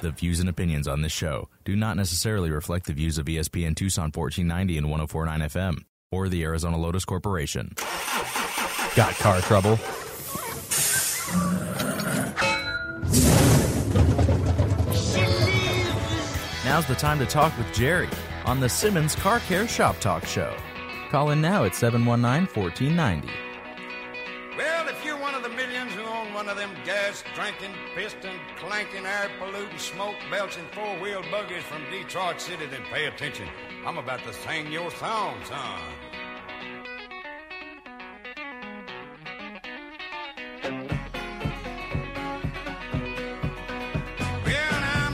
The views and opinions on this show do not necessarily reflect the views of ESPN Tucson 1490 and 1049 FM or the Arizona Lotus Corporation. Got car trouble? Now's the time to talk with Jerry on the Simmons Car Care Shop Talk Show. Call in now at 719 1490. Drinking, piston clanking, air polluting, smoke belching four wheel buggies from Detroit City, then pay attention. I'm about to sing your song, son. Well, now,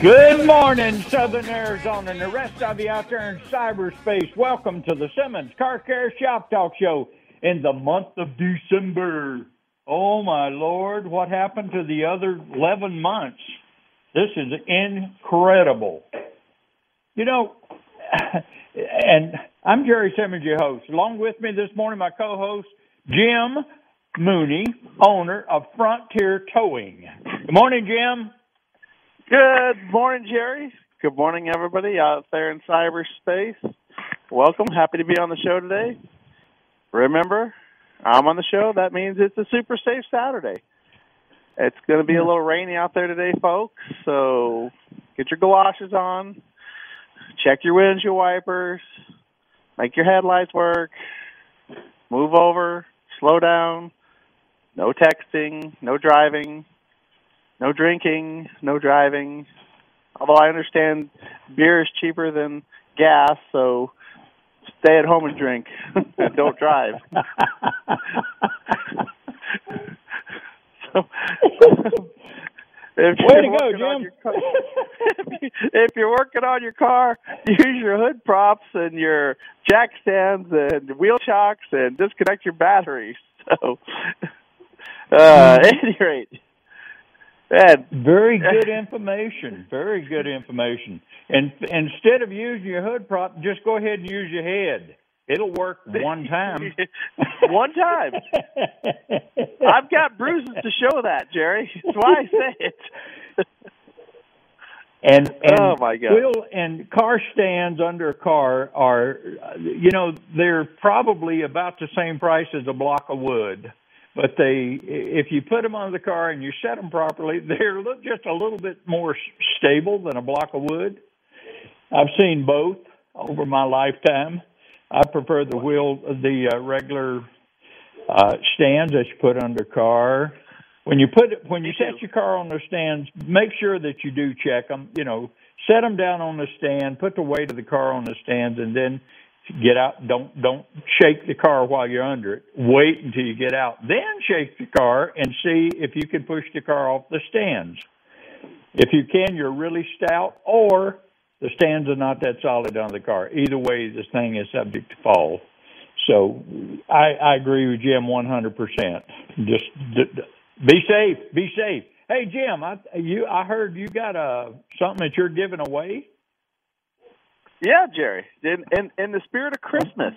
Good morning, Southern Arizona, and the rest of you out there in cyberspace. Welcome to the Simmons Car Care Shop Talk Show in the month of December. Oh my Lord, what happened to the other 11 months? This is incredible. You know, and I'm Jerry Simmons, your host. Along with me this morning, my co host, Jim Mooney, owner of Frontier Towing. Good morning, Jim. Good morning, Jerry. Good morning, everybody out there in cyberspace. Welcome. Happy to be on the show today. Remember, I'm on the show. That means it's a super safe Saturday. It's going to be a little rainy out there today, folks. So get your galoshes on. Check your windshield wipers. Make your headlights work. Move over. Slow down. No texting. No driving. No drinking, no driving. Although I understand beer is cheaper than gas, so stay at home and drink and don't drive. so, if Way you're to go, working on Jim. your car- if if you're working on your car, use your hood props and your jack stands and wheel chocks and disconnect your batteries. So, uh, at any rate, man, Very good information. Very good information. And instead of using your hood prop, just go ahead and use your head. It'll work one time. One time. I've got bruises to show that, Jerry. That's why I say it. And and Oh, my God. wheel and car stands under a car are, you know, they're probably about the same price as a block of wood. But they, if you put them on the car and you set them properly, they're just a little bit more stable than a block of wood. I've seen both over my lifetime. I prefer the wheel, the uh, regular uh, stands that you put under car. When you put it, when you set your car on the stands, make sure that you do check them. You know, set them down on the stand, put the weight of the car on the stands, and then get out. Don't don't shake the car while you're under it. Wait until you get out, then shake the car and see if you can push the car off the stands. If you can, you're really stout, or the stands are not that solid on the car. Either way, this thing is subject to fall. So I, I agree with Jim 100%. Just d- d- be safe. Be safe. Hey Jim, I you I heard you got a something that you're giving away. Yeah, Jerry. In in, in the spirit of Christmas,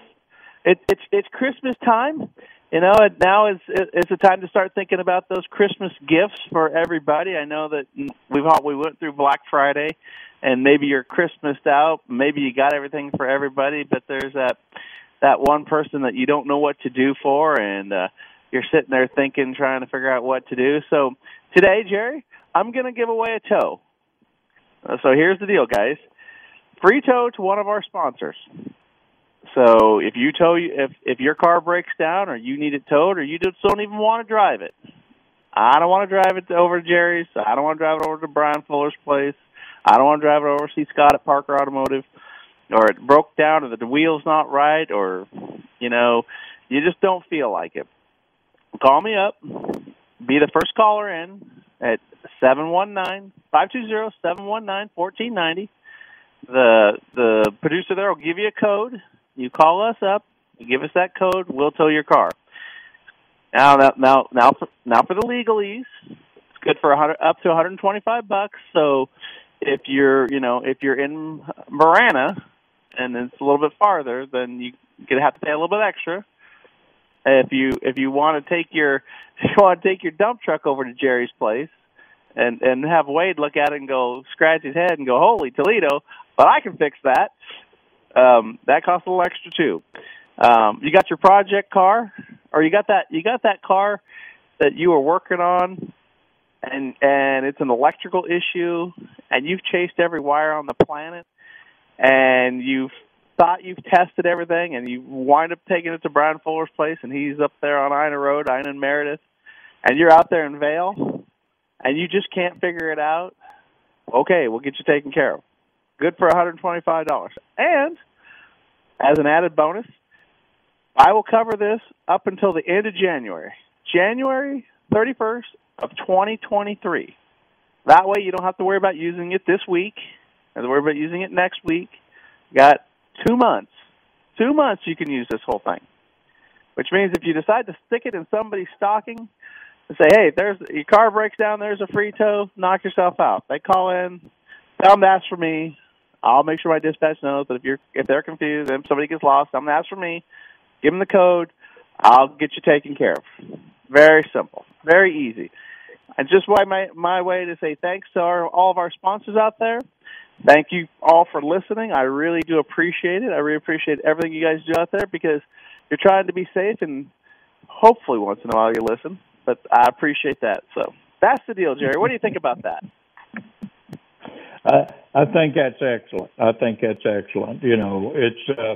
it, it's it's Christmas time. You know, and now is it's a time to start thinking about those Christmas gifts for everybody. I know that we've all, we went through Black Friday, and maybe you're Christmased out. Maybe you got everything for everybody, but there's that that one person that you don't know what to do for, and uh, you're sitting there thinking, trying to figure out what to do. So today, Jerry, I'm going to give away a tow. Uh, So here's the deal, guys free tow to one of our sponsors. So if you tow if if your car breaks down or you need it towed or you just don't even want to drive it, I don't want to drive it over to Jerry's. I don't want to drive it over to Brian Fuller's place. I don't want to drive it over to see Scott at Parker Automotive, or it broke down, or the wheel's not right, or you know, you just don't feel like it. Call me up. Be the first caller in at 719 520 719 1490. The the producer there will give you a code. You call us up, you give us that code, we'll tow your car. Now now now now for, now for the legalese. It's good for a hundred up to 125 bucks. So if you're you know if you're in Marana and it's a little bit farther, then you gonna have to pay a little bit extra. If you if you want to take your if you want to take your dump truck over to Jerry's place and and have Wade look at it and go scratch his head and go, "Holy Toledo!" But I can fix that. Um, that costs a little extra too. Um, you got your project car, or you got that you got that car that you were working on, and and it's an electrical issue, and you've chased every wire on the planet, and you've thought you've tested everything, and you wind up taking it to Brian Fuller's place, and he's up there on Ina Road, Ina and Meredith, and you're out there in Vail, and you just can't figure it out. Okay, we'll get you taken care of. Good for $125. And as an added bonus, I will cover this up until the end of January. January 31st of 2023. That way you don't have to worry about using it this week and worry about using it next week. You Got two months. Two months you can use this whole thing. Which means if you decide to stick it in somebody's stocking and say, hey, there's your car breaks down, there's a free tow, knock yourself out. They call in, tell ask for me. I'll make sure my dispatch knows that if you're if they're confused and somebody gets lost, I'm gonna ask for me. Give them the code. I'll get you taken care of. Very simple, very easy. And just my my way to say thanks to our, all of our sponsors out there. Thank you all for listening. I really do appreciate it. I really appreciate everything you guys do out there because you're trying to be safe and hopefully once in a while you listen. But I appreciate that. So that's the deal, Jerry. What do you think about that? I I think that's excellent. I think that's excellent. You know, it's uh,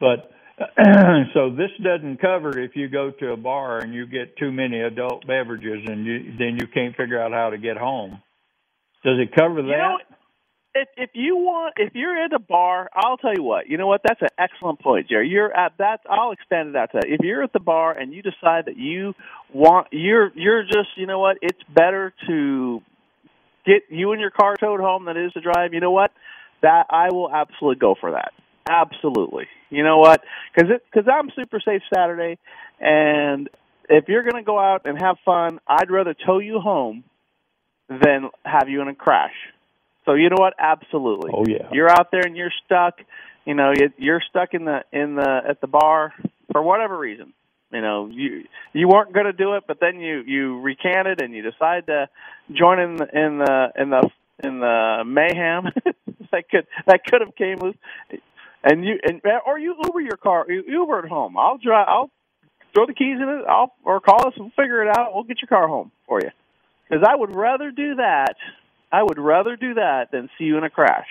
but so this doesn't cover if you go to a bar and you get too many adult beverages and you then you can't figure out how to get home. Does it cover that? You know, if if you want if you're at a bar, I'll tell you what. You know what? That's an excellent point, Jerry. You're at that. I'll expand it out to that. If you're at the bar and you decide that you want you're you're just you know what? It's better to get you and your car towed home that is to drive. You know what? That I will absolutely go for that. Absolutely. You know what? Because because I'm super safe Saturday, and if you're going to go out and have fun, I'd rather tow you home than have you in a crash. So you know what? Absolutely. Oh yeah. You're out there and you're stuck. You know, you're stuck in the in the at the bar for whatever reason. You know, you you weren't going to do it, but then you you recanted and you decide to join in the in the in the in the mayhem that could that could have came loose. And you and or you Uber your car, you Uber it home. I'll drive. I'll throw the keys in it. I'll or call us. We'll figure it out. We'll get your car home for you. Because I would rather do that. I would rather do that than see you in a crash.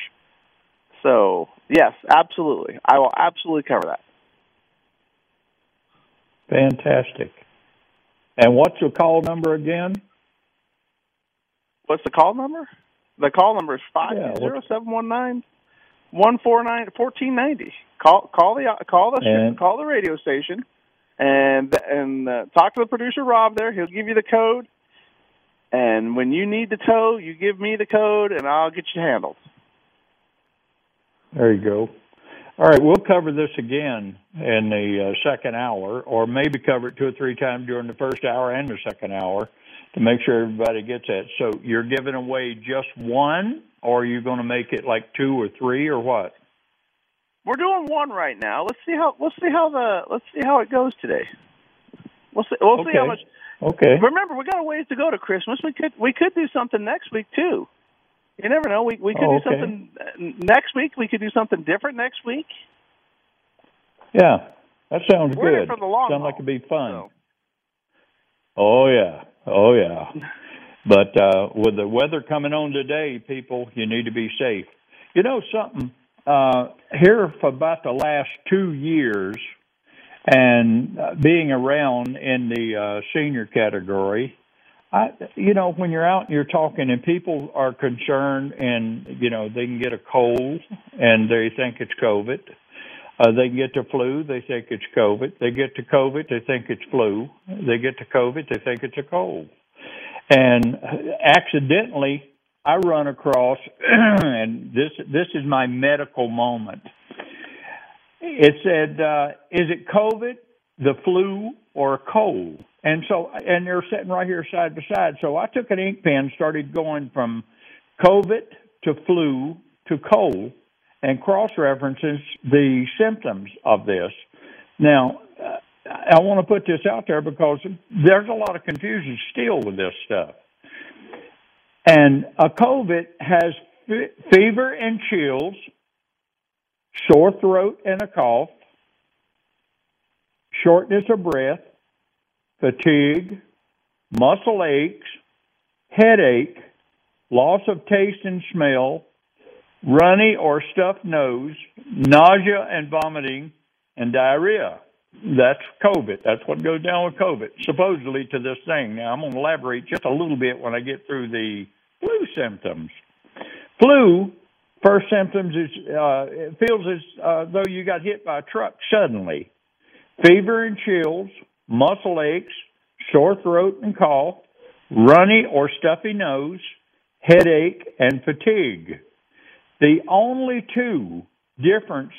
So yes, absolutely. I will absolutely cover that. Fantastic. And what's your call number again? What's the call number? The call number is five zero seven one nine one four nine fourteen ninety. Call call the call the and, call the radio station, and and uh, talk to the producer Rob there. He'll give you the code, and when you need the tow, you give me the code, and I'll get you handled. There you go. All right, we'll cover this again in the uh, second hour, or maybe cover it two or three times during the first hour and the second hour to make sure everybody gets that. So you're giving away just one, or are you going to make it like two or three, or what? We're doing one right now. Let's see how let's see how the let's see how it goes today. We'll see. We'll okay. see how much. Okay. Remember, we got a ways to go to Christmas. We could we could do something next week too. You never know. We we could oh, do something next week. We could do something different next week. Yeah, that sounds We're good. For the long Sounds like it'd be fun. So. Oh yeah, oh yeah. But uh, with the weather coming on today, people, you need to be safe. You know something? Uh, here for about the last two years, and uh, being around in the uh, senior category, I, you know, when you're out and you're talking and people are concerned and, you know, they can get a cold and they think it's COVID. Uh, they get the flu, they think it's COVID. They get to COVID, they think it's flu. They get to COVID, they think it's a cold. and accidentally I run across, and this this is my medical moment. It said, uh, "Is it COVID, the flu, or a cold?" And so, and they're sitting right here side by side. So I took an ink pen, started going from COVID to flu to cold, and cross references the symptoms of this. Now, uh, I want to put this out there because there's a lot of confusion still with this stuff. And a COVID has fever and chills, sore throat and a cough, shortness of breath, fatigue, muscle aches, headache, loss of taste and smell, runny or stuffed nose, nausea and vomiting, and diarrhea. That's COVID. That's what goes down with COVID, supposedly to this thing. Now, I'm going to elaborate just a little bit when I get through the flu symptoms. Flu first symptoms is uh, it feels as uh, though you got hit by a truck suddenly. Fever and chills, muscle aches, sore throat and cough, runny or stuffy nose, headache, and fatigue. The only two difference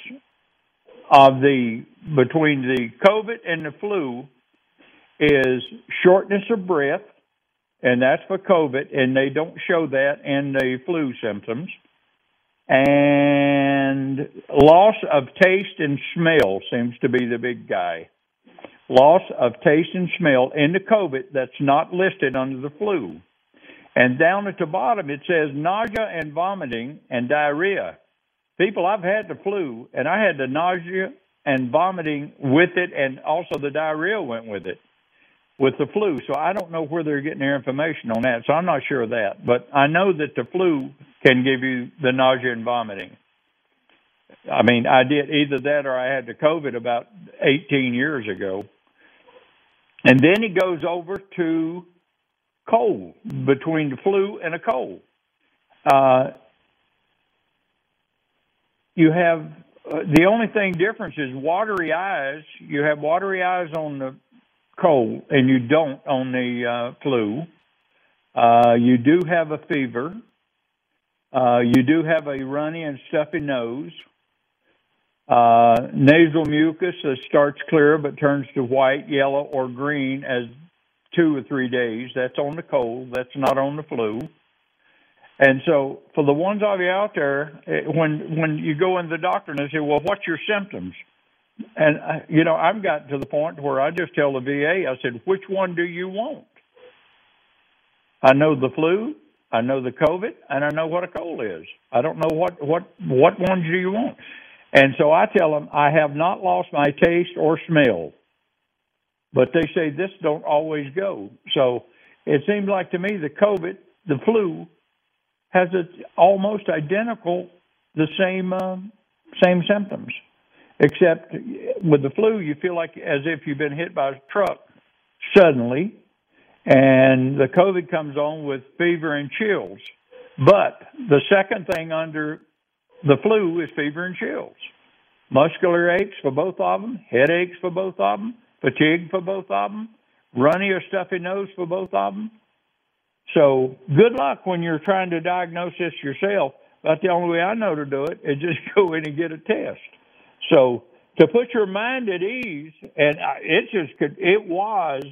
of the between the COVID and the flu is shortness of breath and that's for COVID, and they don't show that in the flu symptoms. And loss of taste and smell seems to be the big guy. Loss of taste and smell in the COVID that's not listed under the flu. And down at the bottom it says nausea and vomiting and diarrhea. People, I've had the flu and I had the nausea and vomiting with it, and also the diarrhea went with it with the flu. So I don't know where they're getting their information on that. So I'm not sure of that. But I know that the flu can give you the nausea and vomiting. I mean, I did either that or I had the COVID about 18 years ago. And then he goes over to cold, between the flu and a cold. Uh, you have uh, the only thing difference is watery eyes. You have watery eyes on the cold, and you don't on the uh, flu. Uh, you do have a fever. Uh, you do have a runny and stuffy nose. Uh, nasal mucus that starts clear but turns to white, yellow, or green as two or three days. That's on the cold. That's not on the flu. And so, for the ones of you out there, eh, when when you go in the doctor and they say, "Well, what's your symptoms?" And I, you know, I've gotten to the point where I just tell the VA, I said, "Which one do you want?" I know the flu, I know the COVID, and I know what a cold is. I don't know what what what ones do you want. And so I tell them I have not lost my taste or smell, but they say this don't always go. So it seems like to me the COVID, the flu, has a, almost identical the same uh, same symptoms except with the flu, you feel like as if you've been hit by a truck suddenly, and the COVID comes on with fever and chills. But the second thing under the flu is fever and chills. Muscular aches for both of them, headaches for both of them, fatigue for both of them, runny or stuffy nose for both of them. So good luck when you're trying to diagnose this yourself. But the only way I know to do it is just go in and get a test. So to put your mind at ease, and it just could, it was,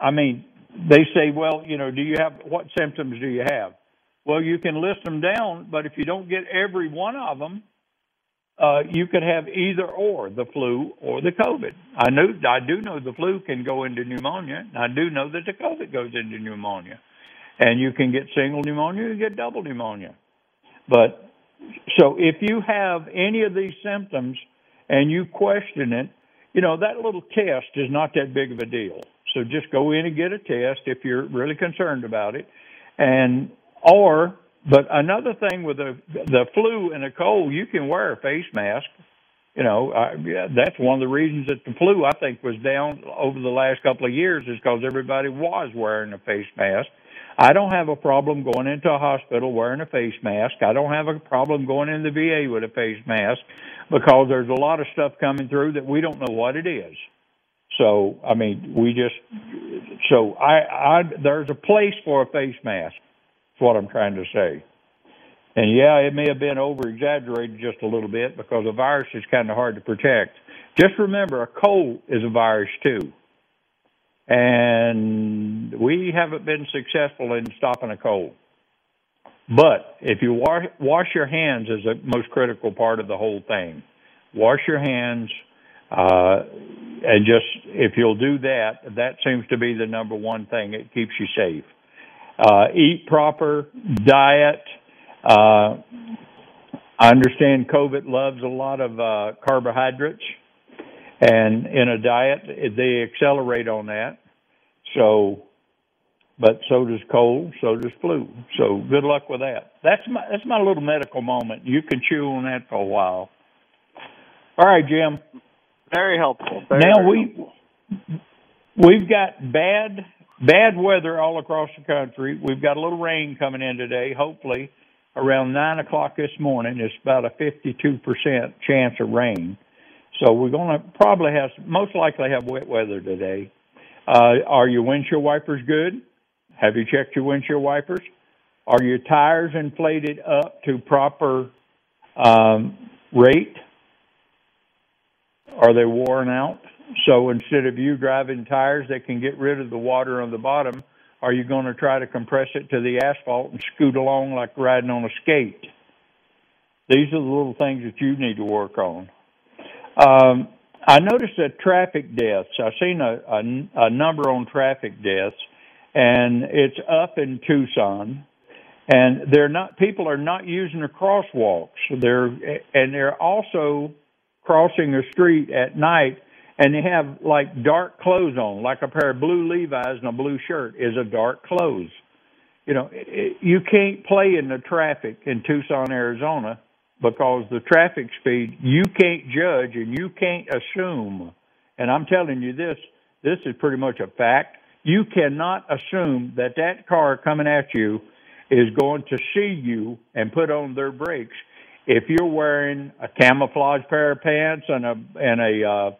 I mean, they say, well, you know, do you have, what symptoms do you have? Well, you can list them down, but if you don't get every one of them, uh, you could have either or the flu or the COVID. I know, I do know the flu can go into pneumonia. And I do know that the COVID goes into pneumonia, and you can get single pneumonia, you get double pneumonia. But so if you have any of these symptoms and you question it, you know, that little test is not that big of a deal. So just go in and get a test if you're really concerned about it. And, or, but another thing with the, the flu and the cold, you can wear a face mask. You know, I, yeah, that's one of the reasons that the flu, I think, was down over the last couple of years is because everybody was wearing a face mask. I don't have a problem going into a hospital wearing a face mask. I don't have a problem going in the VA with a face mask because there's a lot of stuff coming through that we don't know what it is. So I mean, we just so I, I there's a place for a face mask. That's what I'm trying to say. And yeah, it may have been over exaggerated just a little bit because a virus is kind of hard to protect. Just remember, a cold is a virus too. And we haven't been successful in stopping a cold. But if you wash, wash your hands is the most critical part of the whole thing. Wash your hands, uh, and just if you'll do that, that seems to be the number one thing. It keeps you safe. Uh, eat proper, diet. Uh, I understand COVID loves a lot of uh, carbohydrates, and in a diet they accelerate on that. So but so does cold, so does flu. So good luck with that. That's my that's my little medical moment. You can chew on that for a while. All right, Jim. Very helpful. Very, now very we helpful. we've got bad bad weather all across the country. We've got a little rain coming in today. Hopefully, around nine o'clock this morning, it's about a fifty-two percent chance of rain. So we're going to probably have most likely have wet weather today. Uh, are your windshield wipers good? Have you checked your windshield wipers? Are your tires inflated up to proper um, rate? Are they worn out? So instead of you driving tires that can get rid of the water on the bottom, are you going to try to compress it to the asphalt and scoot along like riding on a skate? These are the little things that you need to work on. Um, I noticed that traffic deaths. I've seen a, a, a number on traffic deaths and it's up in Tucson. And they're not people are not using the crosswalks. They're and they're also crossing the street at night and they have like dark clothes on, like a pair of blue Levi's and a blue shirt is a dark clothes. You know, it, you can't play in the traffic in Tucson, Arizona, because the traffic speed you can't judge and you can't assume. And I'm telling you this, this is pretty much a fact you cannot assume that that car coming at you is going to see you and put on their brakes if you're wearing a camouflage pair of pants and a and a uh,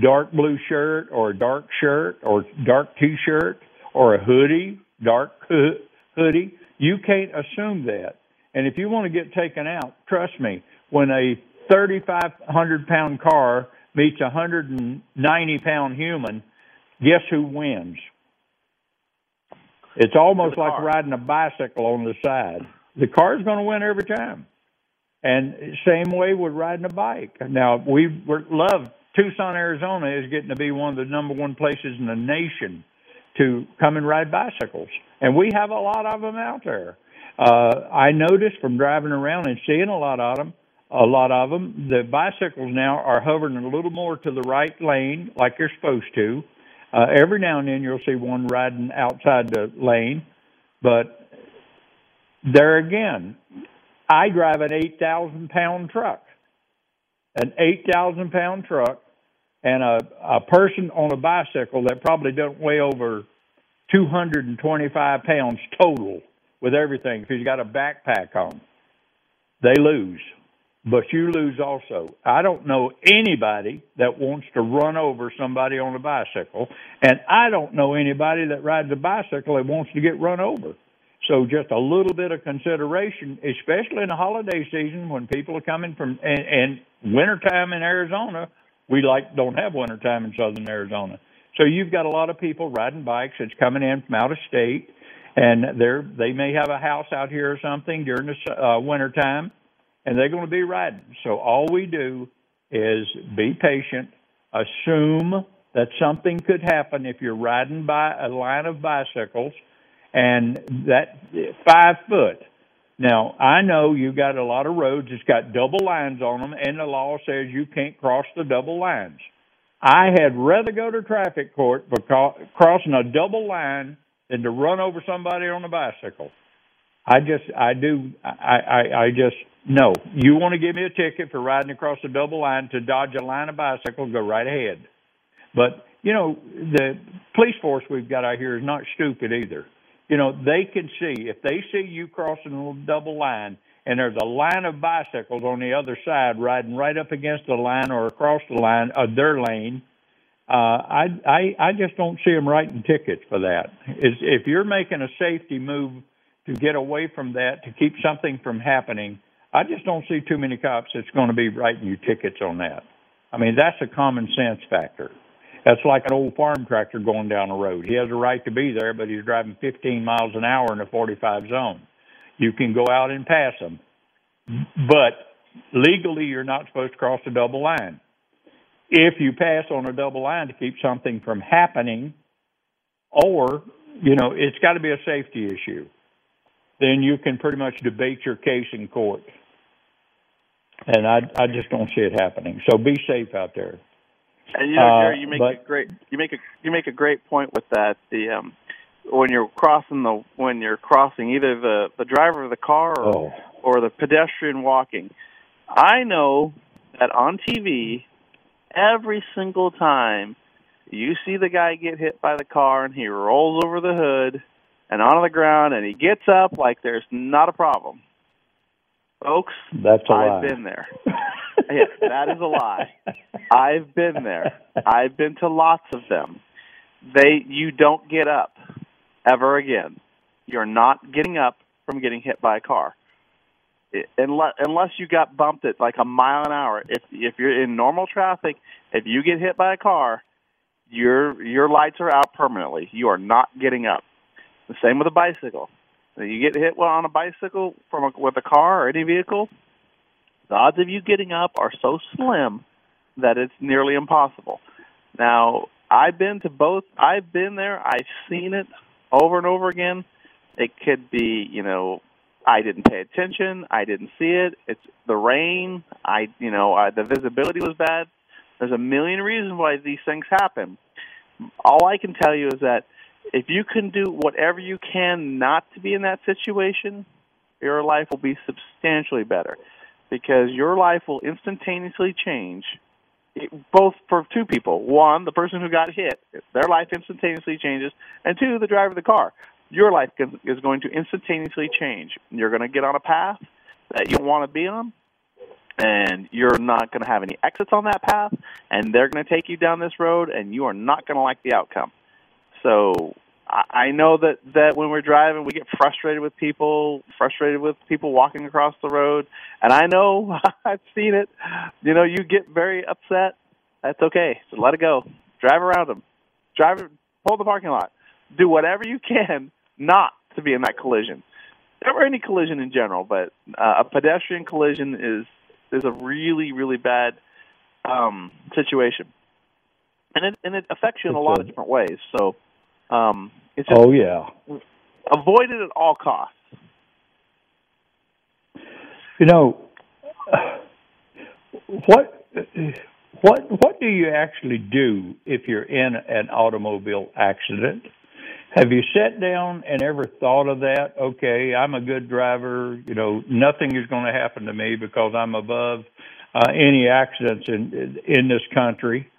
dark blue shirt or a dark shirt or dark t-shirt or a hoodie, dark hoodie, you can't assume that. And if you want to get taken out, trust me, when a 3,500 pound car meets a 190 pound human, guess who wins? It's almost like riding a bicycle on the side. The car's going to win every time. And same way with riding a bike. Now we love Tucson, Arizona is getting to be one of the number one places in the nation to come and ride bicycles, and we have a lot of them out there. Uh, I noticed from driving around and seeing a lot of them, a lot of them, the bicycles now are hovering a little more to the right lane, like you're supposed to. Uh, every now and then you'll see one riding outside the lane, but there again, I drive an 8,000 pound truck. An 8,000 pound truck and a, a person on a bicycle that probably don't weigh over 225 pounds total with everything If he's got a backpack on. They lose but you lose also. I don't know anybody that wants to run over somebody on a bicycle, and I don't know anybody that rides a bicycle that wants to get run over. So just a little bit of consideration, especially in the holiday season when people are coming from and, and wintertime in Arizona. We like don't have wintertime in southern Arizona. So you've got a lot of people riding bikes that's coming in from out of state, and they're they may have a house out here or something during the uh, wintertime and they're going to be riding. So all we do is be patient, assume that something could happen if you're riding by a line of bicycles and that five foot. Now, I know you got a lot of roads that's got double lines on them, and the law says you can't cross the double lines. I had rather go to traffic court because crossing a double line than to run over somebody on a bicycle. I just, I do, I, I, I just no, you want to give me a ticket for riding across the double line to dodge a line of bicycles, go right ahead. But, you know, the police force we've got out here is not stupid either. You know, they can see, if they see you crossing the double line and there's a line of bicycles on the other side riding right up against the line or across the line of their lane, uh, I, I I just don't see them writing tickets for that. If you're making a safety move to get away from that to keep something from happening, I just don't see too many cops that's going to be writing you tickets on that. I mean, that's a common sense factor. That's like an old farm tractor going down the road. He has a right to be there, but he's driving 15 miles an hour in a 45 zone. You can go out and pass him, but legally you're not supposed to cross the double line. If you pass on a double line to keep something from happening, or you know it's got to be a safety issue, then you can pretty much debate your case in court. And I I just don't see it happening. So be safe out there. And you know, Uh, Jerry, you make but- a great you make a you make a great point with that. The um, when you're crossing the when you're crossing either the the driver of the car or Oh, or the pedestrian walking. I know that on TV, every single time you see the guy get hit by the car and he rolls over the hood and onto the ground and he gets up like there's not a problem. Folks, that's a lie. I've been there. Yeah, that is a lie. I've been there. I've been to lots of them. They you don't get up ever again. You're not getting up from getting hit by a car. It- Unless unless you got bumped at like a mile an hour. If if you're in normal traffic, if you get hit by a car, your your lights are out permanently. You are not getting up. The same with a bicycle. You get hit on a bicycle from a, with a car or any vehicle, the odds of you getting up are so slim that it's nearly impossible. Now, I've been to both. I've been there. I've seen it over and over again. It could be, you know, I didn't pay attention. I didn't see it. It's the rain. I, you know, I, the visibility was bad. There's a million reasons why these things happen. All I can tell you is that if you can do whatever you can not to be in that situation, your life will be substantially better because your life will instantaneously change it, both for two people. One, the person who got hit, their life instantaneously changes, and two, the driver of the car. Your life can, is going to instantaneously change. You're going to get on a path that you want to be on, and you're not going to have any exits on that path, and they're going to take you down this road, and you are not going to like the outcome. So I I know that that when we're driving, we get frustrated with people, frustrated with people walking across the road, and I know I've seen it. You know, you get very upset. That's okay. So let it go. Drive around them. Drive, pull the parking lot. Do whatever you can not to be in that collision, or any collision in general. But uh, a pedestrian collision is is a really really bad um, situation, and it and it affects you in a lot of different ways. So. Um, it's just oh yeah. avoid it at all costs. You know, what what what do you actually do if you're in an automobile accident? Have you sat down and ever thought of that? Okay, I'm a good driver. You know, nothing is going to happen to me because I'm above uh, any accidents in in this country.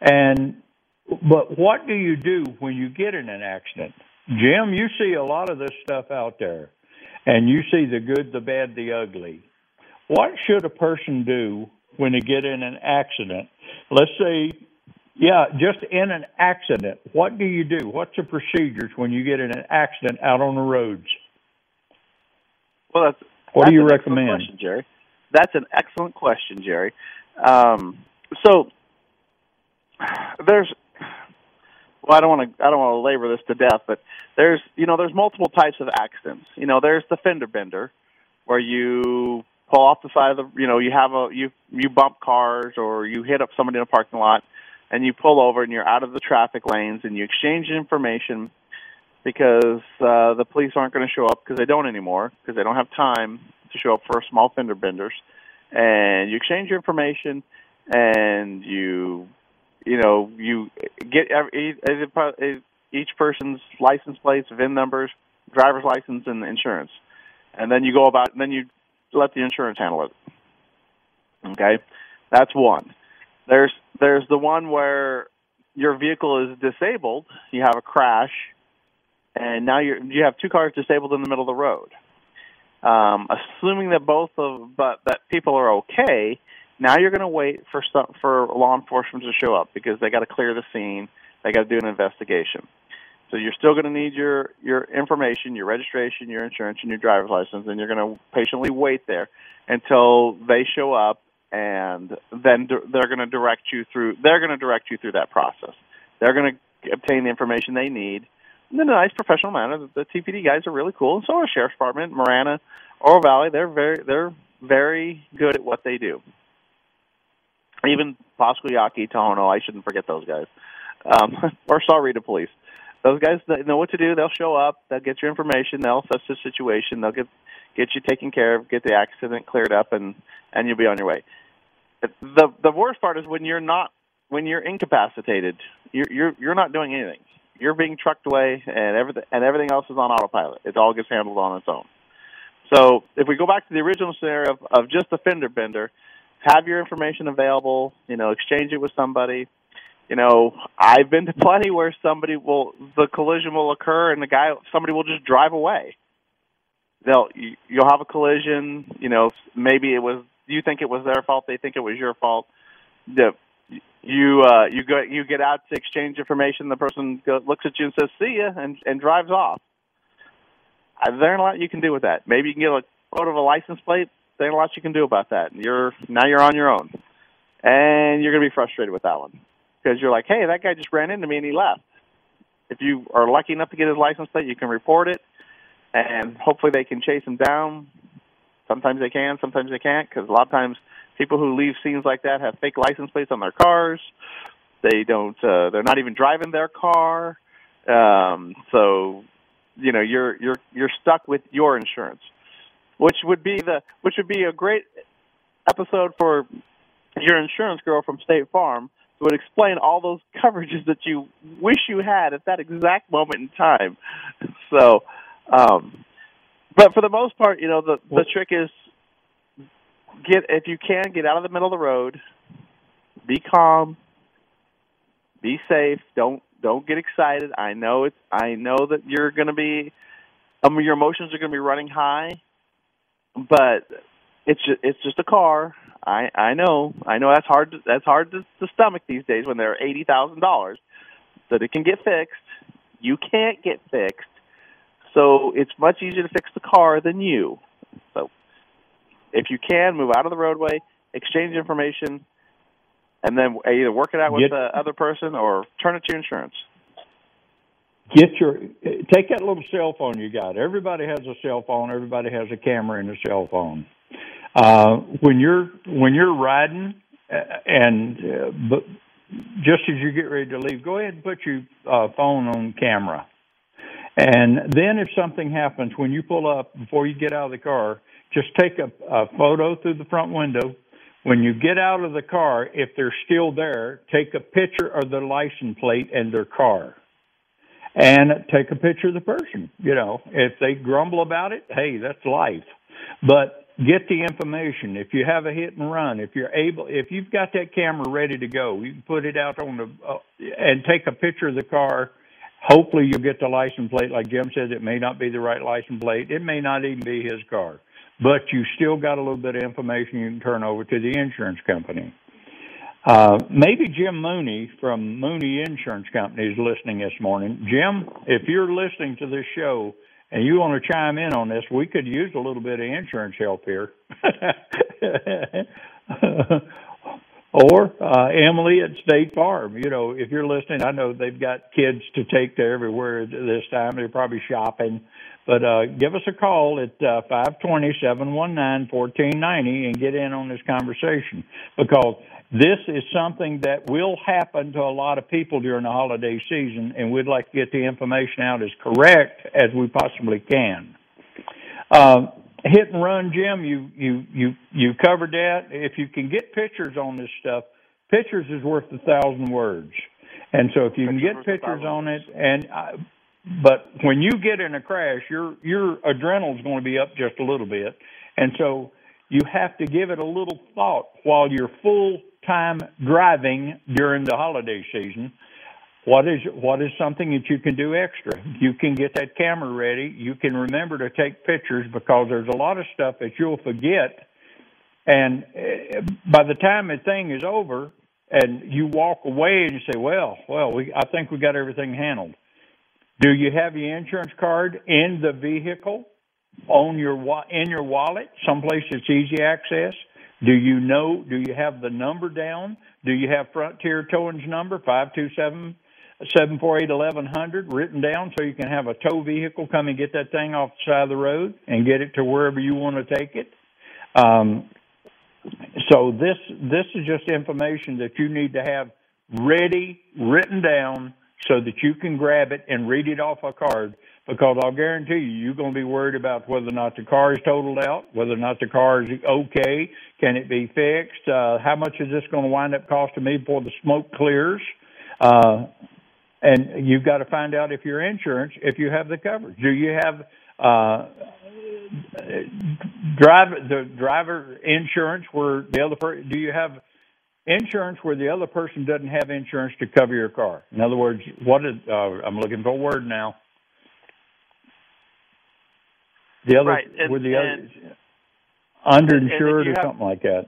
And but what do you do when you get in an accident? Jim, you see a lot of this stuff out there, and you see the good, the bad, the ugly. What should a person do when they get in an accident? Let's say, yeah, just in an accident. What do you do? What's the procedures when you get in an accident out on the roads? Well, that's What that's do you recommend? question, Jerry? That's an excellent question, Jerry. Um, so there's well, I don't want to I don't want to labor this to death, but there's you know there's multiple types of accidents. You know, there's the fender bender, where you pull off the side of the you know you have a you you bump cars or you hit up somebody in a parking lot, and you pull over and you're out of the traffic lanes and you exchange information because uh, the police aren't going to show up because they don't anymore because they don't have time to show up for small fender benders, and you exchange your information and you you know you get each person's license plates, VIN numbers, driver's license, and insurance, and then you go about and then you let the insurance handle it. Okay, that's one. There's there's the one where your vehicle is disabled, you have a crash, and now you you have two cars disabled in the middle of the road. Um, assuming that both of but that people are okay, Now you're going to wait for some, for law enforcement to show up because they got to clear the scene. They got to do an investigation. So you're still going to need your your information, your registration, your insurance, and your driver's license, and you're going to patiently wait there until they show up, and then they're going to direct you through. They're going to direct you through that process. They're going to obtain the information they need in a nice professional manner. The TPD guys are really cool, and so are Sheriff's Department, Marana, Oro Valley. They're very they're very good at what they do. Even Pascua Yaqui, Tohono, I shouldn't forget those guys. Um, or Sahuarita Police. Those guys know what to do. They'll show up. They'll get your information. They'll assess the situation. They'll get get you taken care of, get the accident cleared up, and and you'll be on your way. The the worst part is when you're not when you're incapacitated. You're you're you're not doing anything. You're being trucked away, and everything and everything else is on autopilot. It all gets handled on its own. So if we go back to the original scenario of, of just a fender bender, have your information available. You know, exchange it with somebody. You know, I've been to plenty where somebody will the collision will occur and the guy somebody will just drive away. They'll you'll have a collision. You know, maybe it was you think it was their fault. They think it was your fault. The you uh, you go you get out to exchange information. The person go, looks at you and says "see ya" and and drives off. There ain't a lot you can do with that. Maybe you can get a photo of a license plate. There ain't a lot you can do about that. You're now you're on your own, and you're gonna be frustrated with that one because you're like, hey, that guy just ran into me and he left. If you are lucky enough to get his license plate, you can report it, and hopefully they can chase him down. Sometimes they can, sometimes they can't, because a lot of times people who leave scenes like that have fake license plates on their cars. They don't. Uh, they're not even driving their car. Um, so you know you're you're you're stuck with your insurance, which would be the which would be a great episode for your insurance girl from State Farm would explain all those coverages that you wish you had at that exact moment in time. So, um, but for the most part, you know, the the trick is get if you can get out of the middle of the road, be calm, be safe. Don't don't get excited. I know it's. I know that you're going to be. Mean, your emotions are going to be running high, but it's just, it's just a car. I I know. I know that's hard. To, that's hard to, to stomach these days when they're eighty thousand dollars. That it can get fixed. You can't get fixed. So it's much easier to fix the car than you. So if you can, move out of the roadway, exchange information, and then either work it out with get, the other person or turn it to insurance. Get your take that little cell phone you got. Everybody has a cell phone. Everybody has a camera in a cell phone. Uh, when you're when you're riding, uh, and uh, but just as you get ready to leave, go ahead and put your uh, phone on camera. And then if something happens when you pull up before you get out of the car, just take a, a photo through the front window when you get out of the car, if they're still there, take a picture of their license plate and their car. And take a picture of the person. You know, if they grumble about it, hey, that's life. But get the information. If you have a hit and run, if you're able, if you've got that camera ready to go, you can put it out on the uh, and take a picture of the car. Hopefully, you'll get the license plate. Like Jim says, it may not be the right license plate. It may not even be his car but you still got a little bit of information you can turn over to the insurance company. Uh, maybe Jim Mooney from Mooney Insurance Company is listening this morning. Jim, if you're listening to this show and you want to chime in on this, we could use a little bit of insurance help here. or uh, Emily at State Farm. You know, if you're listening, I know they've got kids to take to everywhere this time. They're probably shopping. But uh, give us a call at uh, 520-719-1490 and get in on this conversation because this is something that will happen to a lot of people during the holiday season, and we'd like to get the information out as correct as we possibly can. Uh, hit and run, Jim. You you you you covered that. If you can get pictures on this stuff, pictures is worth a thousand words. And so if you can get pictures on it, and I, but when you get in a crash, your your adrenaline's going to be up just a little bit, and so you have to give it a little thought while you're full time driving during the holiday season. What is what is something that you can do extra? You can get that camera ready. You can remember to take pictures because there's a lot of stuff that you'll forget And uh, by the time the thing is over, and you walk away and you say, "Well, well, we I think we got everything handled." Do you have your insurance card in the vehicle, on your in your wallet, someplace that's easy access? Do you know? Do you have the number down? Do you have Frontier Towing's number five two seven seven four eight eleven hundred written down so you can have a tow vehicle come and get that thing off the side of the road and get it to wherever you want to take it? Um, so this this is just information that you need to have ready, written down, so that you can grab it and read it off a card. Because I'll guarantee you, you're going to be worried about whether or not the car is totaled out, whether or not the car is okay, can it be fixed, uh, how much is this going to wind up costing me before the smoke clears, uh, and you've got to find out if your insurance, if you have the coverage. Do you have uh, driver the driver insurance where the other person? Do you have insurance where the other person doesn't have insurance to cover your car? In other words, what is? Uh, I'm looking for a word now. The other right. and, where the and, other underinsured or have, something like that.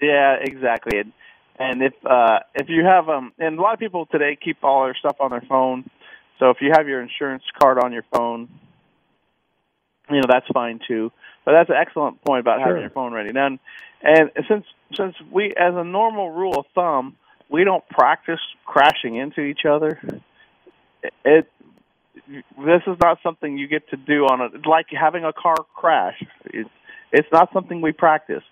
Yeah, exactly. And, and if uh if you have um and a lot of people today keep all their stuff on their phone. So if you have your insurance card on your phone, you know that's fine too. But that's an excellent point about sure. having your phone ready. And and since since we as a normal rule of thumb, we don't practice crashing into each other. It this is not something you get to do on a like having a car crash. It's it's not something we practice.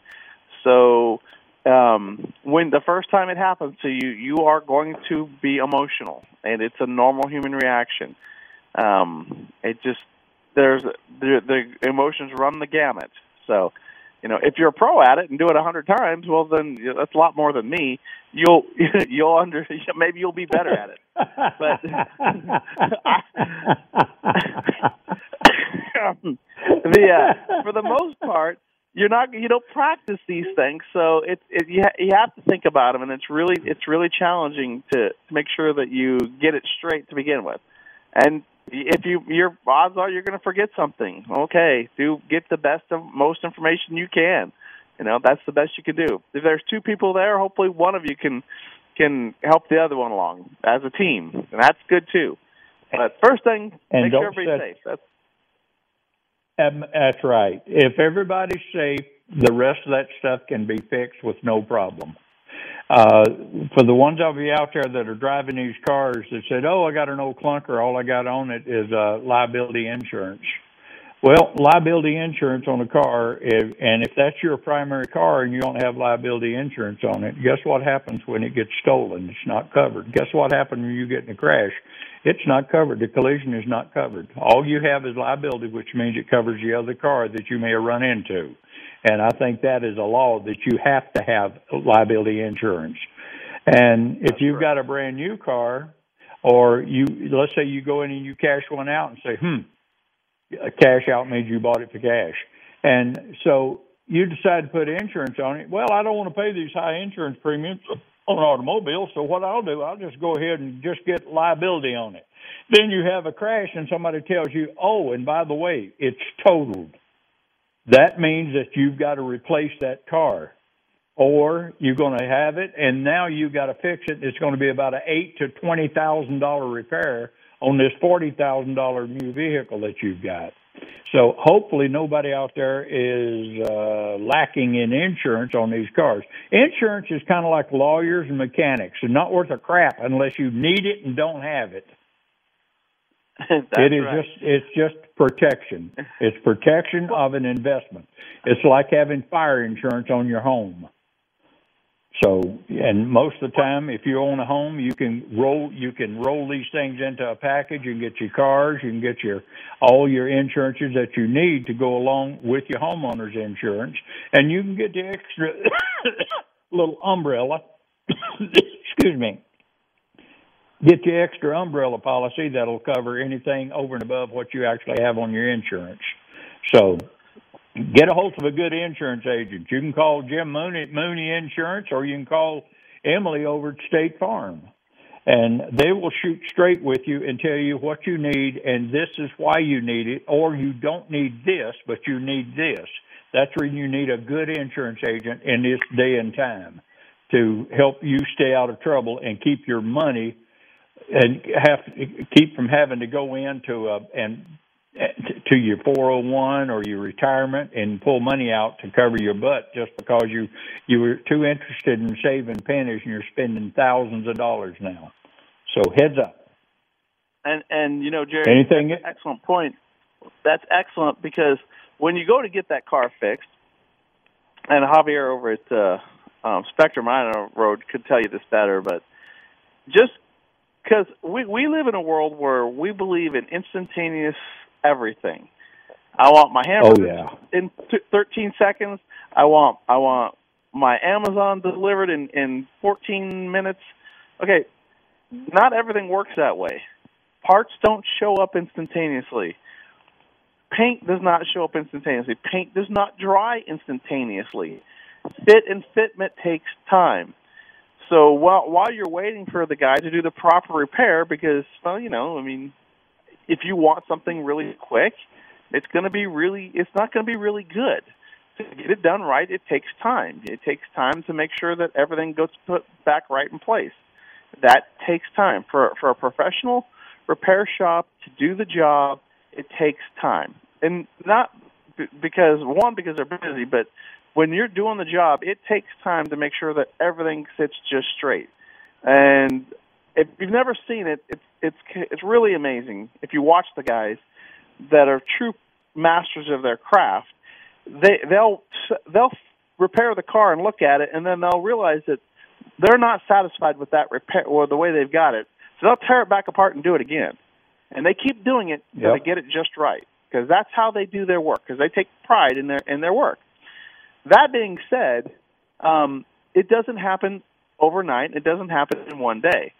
So um when the first time it happens to you, you are going to be emotional and it's a normal human reaction. Um it just there's the, the emotions run the gamut. So, you know, if you're a pro at it and do it a hundred times, well, then that's a lot more than me. You'll you'll under maybe you'll be better at it. But the uh, for the most part, you're not you don't practice these things, so it, it you ha- you have to think about them, and it's really it's really challenging to to make sure that you get it straight to begin with. And if you your odds are you're going to forget something. Okay, do get the best of most information you can. You know that's the best you can do. If there's two people there, hopefully one of you can can help the other one along as a team, and that's good too. But first thing, and make sure everybody's safe. That's um, that's right. If everybody's safe, the rest of that stuff can be fixed with no problem uh, for the ones of you out there that are driving these cars that said, "Oh, I got an old clunker. All I got on it is uh, liability insurance." Well, liability insurance on a car, if, and if that's your primary car and you don't have liability insurance on it, guess what happens when it gets stolen? It's not covered. Guess what happens when you get in a crash? It's not covered. The collision is not covered. All you have is liability, which means it covers the other car that you may have run into. And I think that is a law that you have to have liability insurance. And if That's you've right. got a brand new car, or you let's say you go in and you cash one out and say, hmm, a cash out means you bought it for cash. And so you decide to put insurance on it. Well, I don't want to pay these high insurance premiums on automobiles, so what I'll do, I'll just go ahead and just get liability on it. Then you have a crash and somebody tells you, oh, and by the way, it's totaled that means that you've got to replace that car or you're going to have it and now you've got to fix it it's going to be about an eight to twenty thousand dollar repair on this forty thousand dollar new vehicle that you've got. So hopefully nobody out there is uh, lacking in insurance on these cars. Insurance is kind of like lawyers and mechanics. It's not worth a crap unless you need it and don't have it. It is right. just it's just protection. It's protection of an investment. It's like having fire insurance on your home. So, and most of the time, if you own a home, you can roll you can roll these things into a package. You can get your cars, you can get your all your insurances that you need to go along with your homeowner's insurance, and you can get the extra little umbrella. excuse me get the extra umbrella policy that'll cover anything over and above what you actually have on your insurance. So get a hold of a good insurance agent. You can call Jim Mooney, at Mooney Insurance or you can call Emily over at State Farm. and they will shoot straight with you and tell you what you need and this is why you need it or you don't need this but you need this that's when you need a good insurance agent in this day and time to help you stay out of trouble and keep your money and have keep from having to go into a and to your 401 or your retirement and pull money out to cover your butt just because you you were too interested in saving pennies and you're spending thousands of dollars now. So heads up. And and you know, Jerry, anything excellent point. That's excellent because when you go to get that car fixed, and Javier over at uh, um, Spectrum Idaho Road could tell you this better, but just because we we live in a world where we believe in instantaneous everything. I want my hamburger oh, yeah. in t- 13 seconds. I want I want my Amazon delivered in in 14 minutes. Okay, not everything works that way. Parts don't show up instantaneously. Paint does not show up instantaneously. Paint does not dry instantaneously. Fit and fitment takes time. So while while you're waiting for the guy to do the proper repair, because well, you know, I mean, if you want something really quick, it's going to be really, it's not going to be really good. To get it done right, it takes time. It takes time to make sure that everything goes put back right in place. That takes time for for a professional repair shop to do the job. It takes time, and not because one because they're busy, but when you're doing the job, it takes time to make sure that everything sits just straight. And if you've never seen it, it's it's it's really amazing. If you watch the guys that are true masters of their craft, they they'll they'll repair the car and look at it, and then they'll realize that they're not satisfied with that repair or the way they've got it, so they'll tear it back apart and do it again, and they keep doing it until yep. they get it just right because that's how they do their work because they take pride in their in their work. That being said, um, it doesn't happen overnight. It doesn't happen in one day.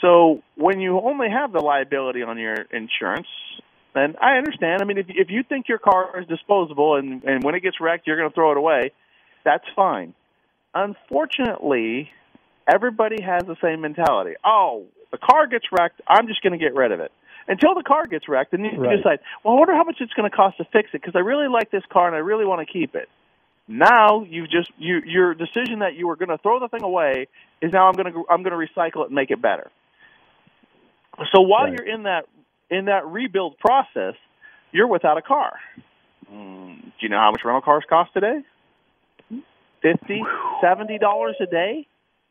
So when you only have the liability on your insurance, then I understand. I mean, if if you think your car is disposable and and when it gets wrecked you're going to throw it away, that's fine. Unfortunately, everybody has the same mentality. Oh, the car gets wrecked, I'm just going to get rid of it. Until the car gets wrecked, and you right. decide, well, I wonder how much it's going to cost to fix it because I really like this car and I really want to keep it. Now you just you your decision that you were going to throw the thing away is now I'm going to I'm going to recycle it and make it better. So while right. you're in that in that rebuild process, you're without a car. Mm, do you know how much rental cars cost today? Fifty, seventy dollars a day,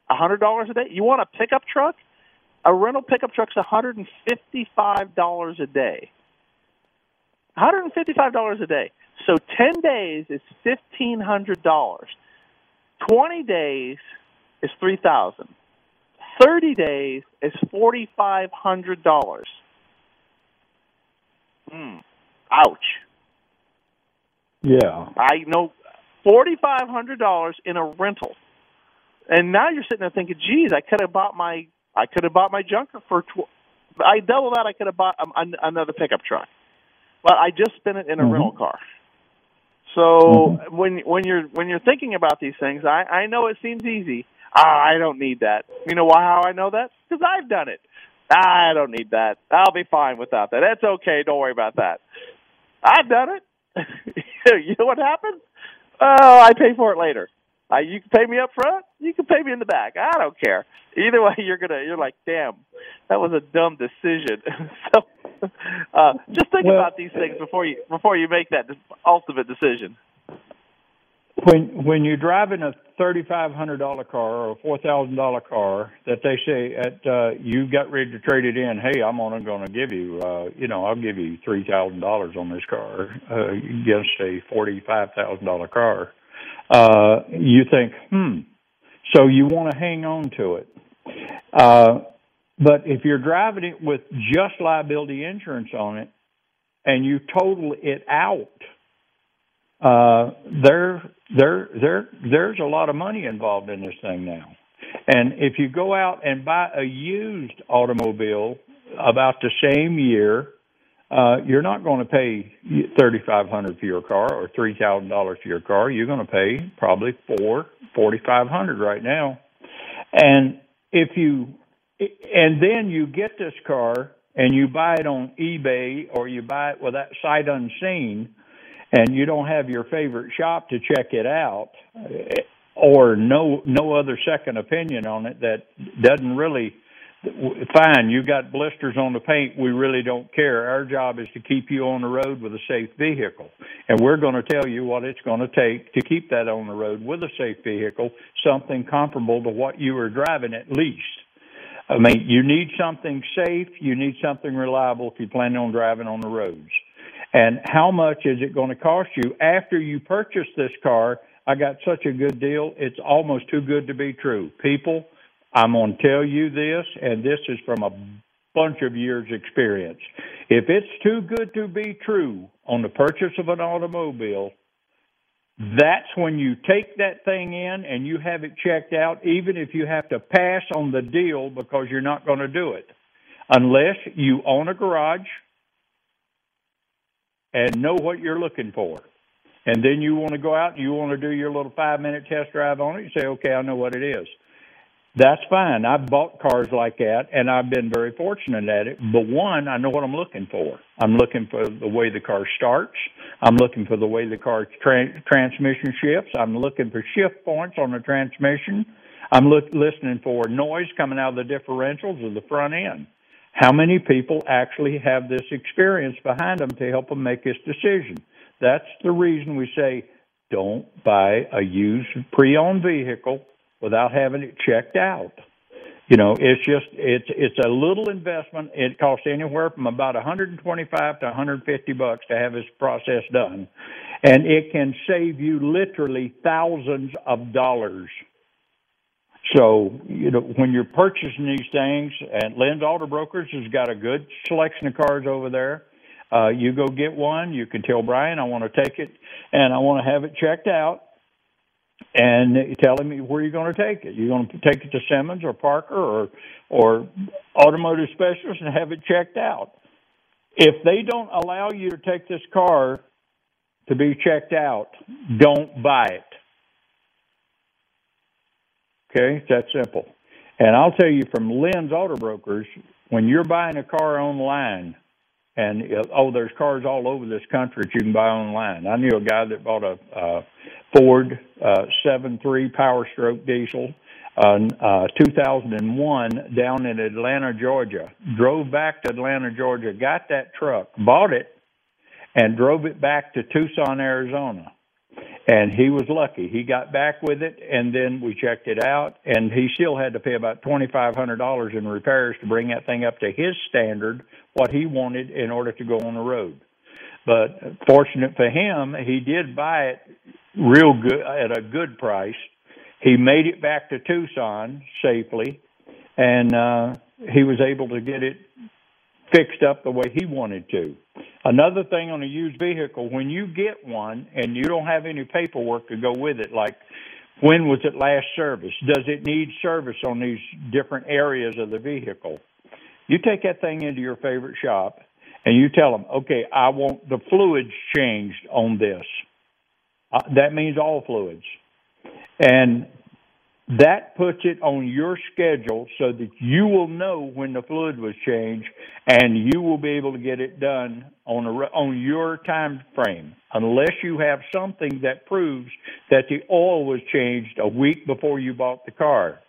a hundred dollars a day. You want a pickup truck? A rental pickup truck's one hundred and fifty-five dollars a day. One hundred and fifty-five dollars a day. So ten days is fifteen hundred dollars. Twenty days is three thousand. 30 days is $4,500. Mm. Ouch. Yeah. I know $4,500 in a rental. And now you're sitting there thinking, geez, I could have bought my I could have bought my junker for tw- I double that I could have bought um, another pickup truck. But I just spent it in a mm-hmm. rental car. So mm-hmm. when when you're when you're thinking about these things, I I know it seems easy, Ah, I don't need that. You know why? How I know that? Because I've done it. Ah, I don't need that. I'll be fine without that. That's okay. Don't worry about that. I've done it. you know what happens? Oh, I pay for it later. Uh, you can pay me up front. You can pay me in the back. I don't care. Either way, you're gonna. You're like, damn, that was a dumb decision. so, uh, just think well, about these things before you before you make that ultimate decision. When when you're driving a thirty five hundred dollar car or a four thousand dollar car that they say at uh you got ready to trade it in hey i'm only going to give you uh you know i'll give you three thousand dollars on this car uh against a forty five thousand dollar car. Uh you think hmm so you want to hang on to it. Uh but if you're driving it with just liability insurance on it and you total it out uh, there, there, there, there's a lot of money involved in this thing now. And if you go out and buy a used automobile about the same year, uh, you're not going to pay thirty five hundred for your car or three thousand dollars for your car. You're going to pay probably four forty five hundred right now. And if you and then you get this car and you buy it on eBay or you buy it with that sight unseen, and you don't have your favorite shop to check it out, eh, or no no other second opinion on it that doesn't really fine you got blisters on the paint we really don't care. Our job is to keep you on the road with a safe vehicle. And we're going to tell you what it's going to take to keep that on the road with a safe vehicle something comparable to what you were driving at least i mean you need something safe you need something reliable if you plan on driving on the roads and how much is it going to cost you after you purchase this car I got such a good deal. It's almost too good to be true. People, I'm going to tell you this, and this is from a bunch of years' experience. If it's too good to be true on the purchase of an automobile, that's when you take that thing in and you have it checked out, even if you have to pass on the deal because you're not going to do it. Unless you own a garage and know what you're looking for and then you want to go out and you want to do your little five minute test drive on it, you say, okay, I know what it is. That's fine. I've bought cars like that, and I've been very fortunate at it. But one, I know what I'm looking for. I'm looking for the way the car starts. I'm looking for the way the car tra- transmission shifts. I'm looking for shift points on the transmission. I'm look, listening for noise coming out of the differentials of the front end. How many people actually have this experience behind them to help them make this decision? That's the reason we say don't buy a used pre-owned vehicle without having it checked out. You know, it's just it's it's a little investment. It costs anywhere from about 125 to 150 bucks to have this process done, and it can save you literally thousands of dollars. So, you know, when you're purchasing these things, and Lynn's Auto Brokers has got a good selection of cars over there. Uh, you go get one. You can tell Brian, I want to take it and I want to have it checked out. And tell him where you're going to take it. You're going to take it to Simmons or Parker or or automotive specialist and have it checked out. If they don't allow you to take this car to be checked out, don't buy it. Okay, it's that simple. And I'll tell you from Lynn's Auto Brokers, when you're buying a car online, and uh, oh, there's cars all over this country that you can buy online. I knew a guy that bought a uh, Ford uh, 7.3 Power Stroke diesel, uh, uh, 2001, down in Atlanta, Georgia. Drove back to Atlanta, Georgia, got that truck, bought it, and drove it back to Tucson, Arizona and he was lucky. He got back with it, and then we checked it out, and he still had to pay about twenty five hundred dollars in repairs to bring that thing up to his standard, what he wanted in order to go on the road. But fortunate for him, he did buy it real good at a good price. He made it back to Tucson safely, and uh, he was able to get it fixed up the way he wanted to. Another thing on a used vehicle, when you get one and you don't have any paperwork to go with it, like when was it last serviced? Does it need service on these different areas of the vehicle? You take that thing into your favorite shop and you tell them, okay, I want the fluids changed on this. Uh, that means all fluids. And that puts it on your schedule so that you will know when the fluid was changed and you will be able to get it done on a, on your time frame unless you have something that proves that the oil was changed a week before you bought the car.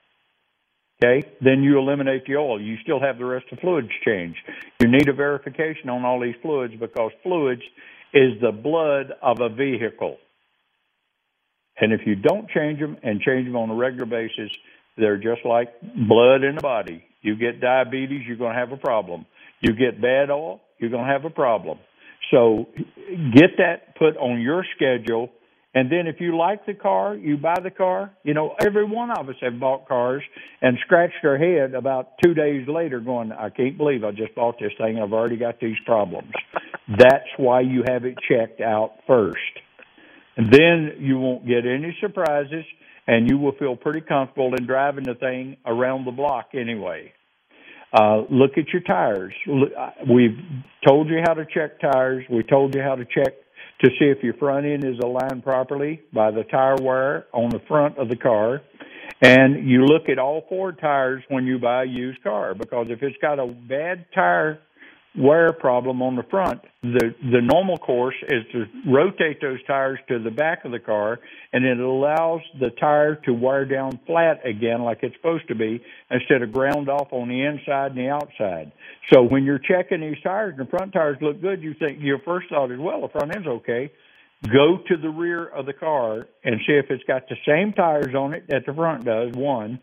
Okay? Then you eliminate the oil. You still have the rest of the fluids changed. You need a verification on all these fluids because fluids is the blood of a vehicle and if you don't change them and change them on a regular basis, they're just like blood in the body. You get diabetes, you're going to have a problem. You get bad oil, you're going to have a problem. So get that put on your schedule. And then if you like the car, you buy the car. You know, every one of us have bought cars and scratched our head about two days later going, I can't believe I just bought this thing. I've already got these problems. That's why you have it checked out first. And then you won't get any surprises and you will feel pretty comfortable in driving the thing around the block anyway. Uh, look at your tires. We've told you how to check tires. We told you how to check to see if your front end is aligned properly by the tire wear on the front of the car. And you look at all four tires when you buy a used car because if it's got a bad tire wear problem on the front, the the normal course is to rotate those tires to the back of the car and it allows the tire to wear down flat again like it's supposed to be instead of ground off on the inside and the outside. So when you're checking these tires and the front tires look good, you think your first thought is, well, the front end's okay. Go to the rear of the car and see if it's got the same tires on it that the front does, one,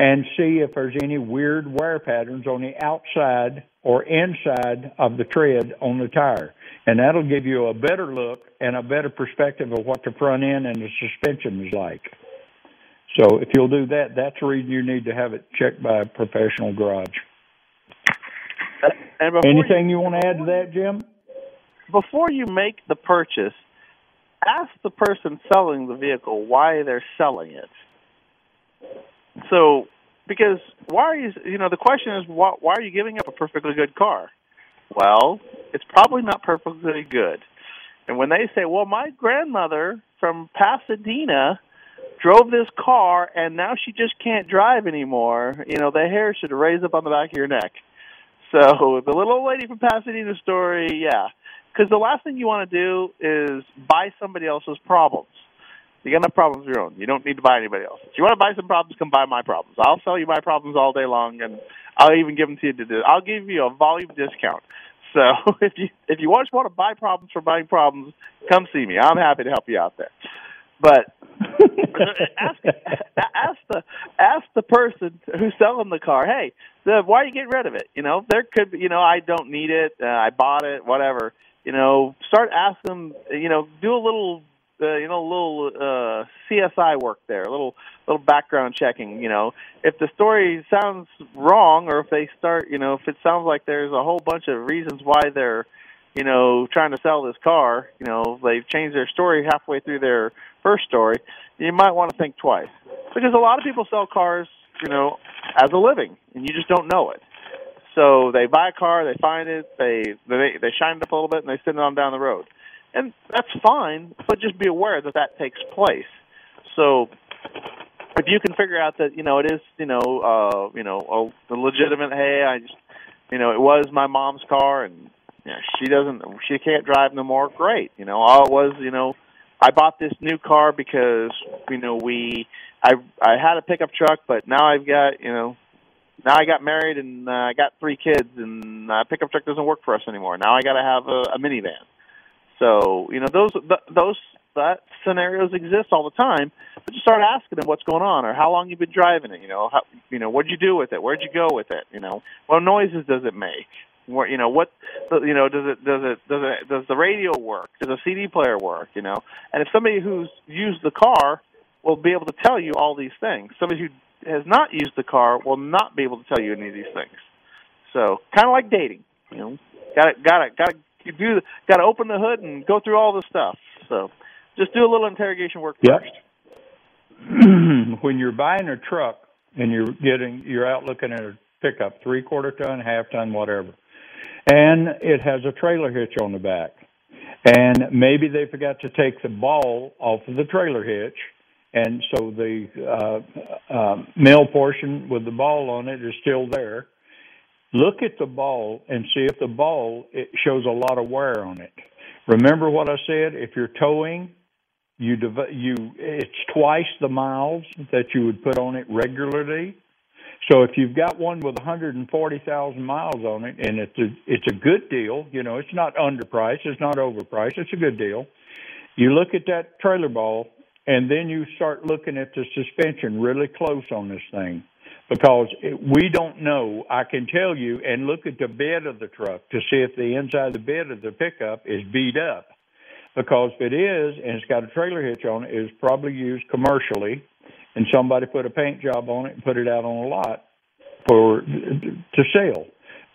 and see if there's any weird wear patterns on the outside or inside of the tread on the tire. And that'll give you a better look and a better perspective of what the front end and the suspension is like. So if you'll do that, that's the reason you need to have it checked by a professional garage. Anything you, you want to add to that, Jim? Before you make the purchase, ask the person selling the vehicle why they're selling it. So, because why are you? You know, the question is, why, why are you giving up a perfectly good car? Well, it's probably not perfectly good. And when they say, "Well, my grandmother from Pasadena drove this car and now she just can't drive anymore," you know, the hair should raise up on the back of your neck. So the little old lady from Pasadena story, yeah, because the last thing you want to do is buy somebody else's problems. You got enough problems of your own. You don't need to buy anybody else. If you want to buy some problems, come buy my problems. I'll sell you my problems all day long, and I'll even give them to you to. I'll give you a volume discount. So if you if you just want to buy problems for buying problems, come see me. I'm happy to help you out there. But ask ask the ask the person who's selling the car. Hey, the, why are you getting rid of it? You know, there could be. You know, I don't need it. Uh, I bought it. Whatever. You know, start asking. You know, do a little uh, you know, a little uh, CSI work there, a little little background checking. You know, if the story sounds wrong, or if they start, you know, if it sounds like there's a whole bunch of reasons why they're, you know, trying to sell this car, you know, they've changed their story halfway through their first story, you might want to think twice because a lot of people sell cars, you know, as a living, and you just don't know it. So they buy a car, they find it, they they they shine it up a little bit, and they send it on down the road and that's fine. But just be aware that that takes place. So if you can figure out that you know it is you know uh you know a, a legitimate hey I just you know it was my mom's car and you know, she doesn't she can't drive no more great you know all it was you know I bought this new car because you know we I I had a pickup truck but now I've got you know now I got married and uh, I got three kids and uh, pickup truck doesn't work for us anymore now I got to have a, a minivan so you know those those that scenarios exist all the time. But you start asking them what's going on, or how long you've been driving it. You know, how, you know what'd you do with it? Where'd you go with it? You know, what noises does it make? Where you know what you know does it does it does it does the radio work? Does a CD player work? You know, and if somebody who's used the car will be able to tell you all these things. Somebody who has not used the car will not be able to tell you any of these things. So kind of like dating, you know, got to got to got to you do got to open the hood and go through all the stuff. So just do a little interrogation work yep. first. when you're buying a truck and you're getting you're out looking at a pickup, three quarter ton, half ton, whatever, and it has a trailer hitch on the back, and maybe they forgot to take the ball off of the trailer hitch. And so the uh, uh, male portion with the ball on it is still there, Look at the ball and see if the ball it shows a lot of wear on it. Remember what I said? If you're towing, you dev- you it's twice the miles that you would put on it regularly. So if you've got one with 140,000 miles on it, and it's a it's a good deal, you know, it's not underpriced, it's not overpriced, it's a good deal. You look at that trailer ball, and then you start looking at the suspension really close on this thing because we don't know. I can tell you and look at the bed of the truck to see if the inside of the bed of the pickup is beat up. Because if it is and it's got a trailer hitch on it, it's probably used commercially, and somebody put a paint job on it and put it out on a lot for to sell.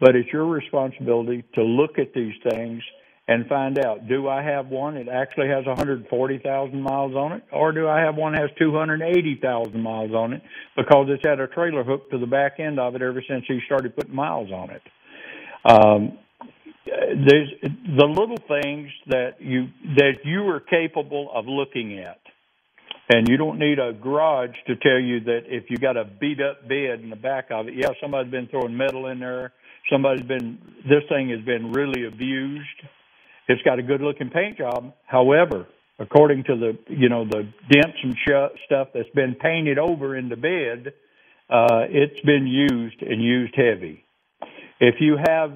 But it's your responsibility to look at these things and find out do I have one that actually has 140,000 miles on it, or do I have one that has 280,000 miles on it because it's had a trailer hooked to the back end of it ever since he started putting miles on it. Um, there's the little things that you that you are capable of looking at. And you don't need a garage to tell you that if you got a beat up bed in the back of it, yeah, somebody's been throwing metal in there. Somebody's been, this thing has been really abused. It's got a good looking paint job. However, according to the, you know, the dents and sh- stuff that's been painted over in the bed, uh, it's been used and used heavy. If you have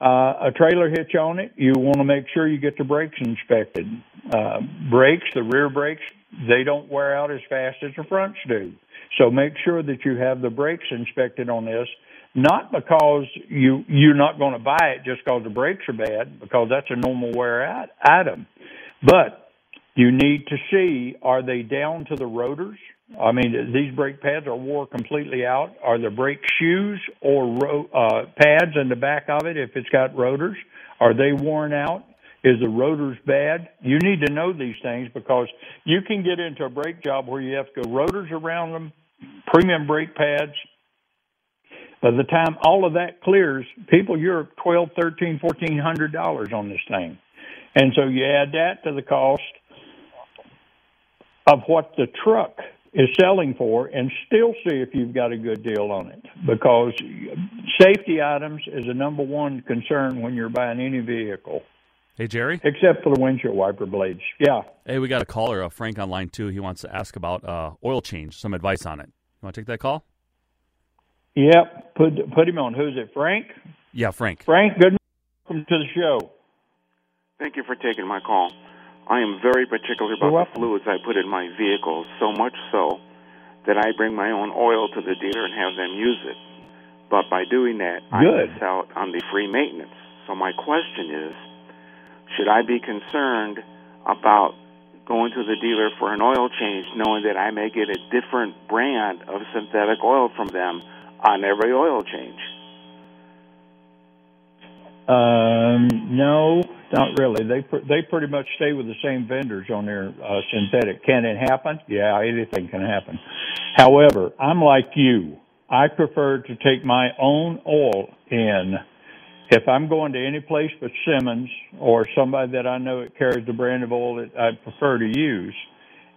uh, a trailer hitch on it, you want to make sure you get the brakes inspected. Uh, brakes, the rear brakes, they don't wear out as fast as the fronts do. So make sure that you have the brakes inspected on this, not because you you're not going to buy it just because the brakes are bad, because that's a normal wear out item, but you need to see are they down to the rotors? I mean, these brake pads are wore completely out. Are the brake shoes or ro- uh, pads in the back of it, if it's got rotors, are they worn out? Is the rotors bad? You need to know these things because you can get into a brake job where you have to go rotors around them, premium brake pads. By the time all of that clears, people, you're twelve, thirteen, fourteen hundred dollars on this thing, and so you add that to the cost of what the truck is selling for and still see if you've got a good deal on it because safety items is a number one concern when you're buying any vehicle. Hey, Jerry. Except for the windshield wiper blades. Yeah. Hey, we got a caller, uh, Frank, on line two. He wants to ask about uh, oil change, some advice on it. You want to take that call? Yep. Put put him on. Who's it? Frank. Yeah, Frank. Frank, good. Welcome to the show. Thank you for taking my call. I am very particular about the fluids I put in my vehicles, so much so that I bring my own oil to the dealer and have them use it. But by doing that, Good. I miss out on the free maintenance. So my question is, should I be concerned about going to the dealer for an oil change knowing that I may get a different brand of synthetic oil from them on every oil change? Um, no, not really. They pr- they pretty much stay with the same vendors on their uh, synthetic. Can it happen? Yeah, anything can happen. However, I'm like you. I prefer to take my own oil in. If I'm going to any place but Simmons or somebody that I know it carries the brand of oil that I prefer to use,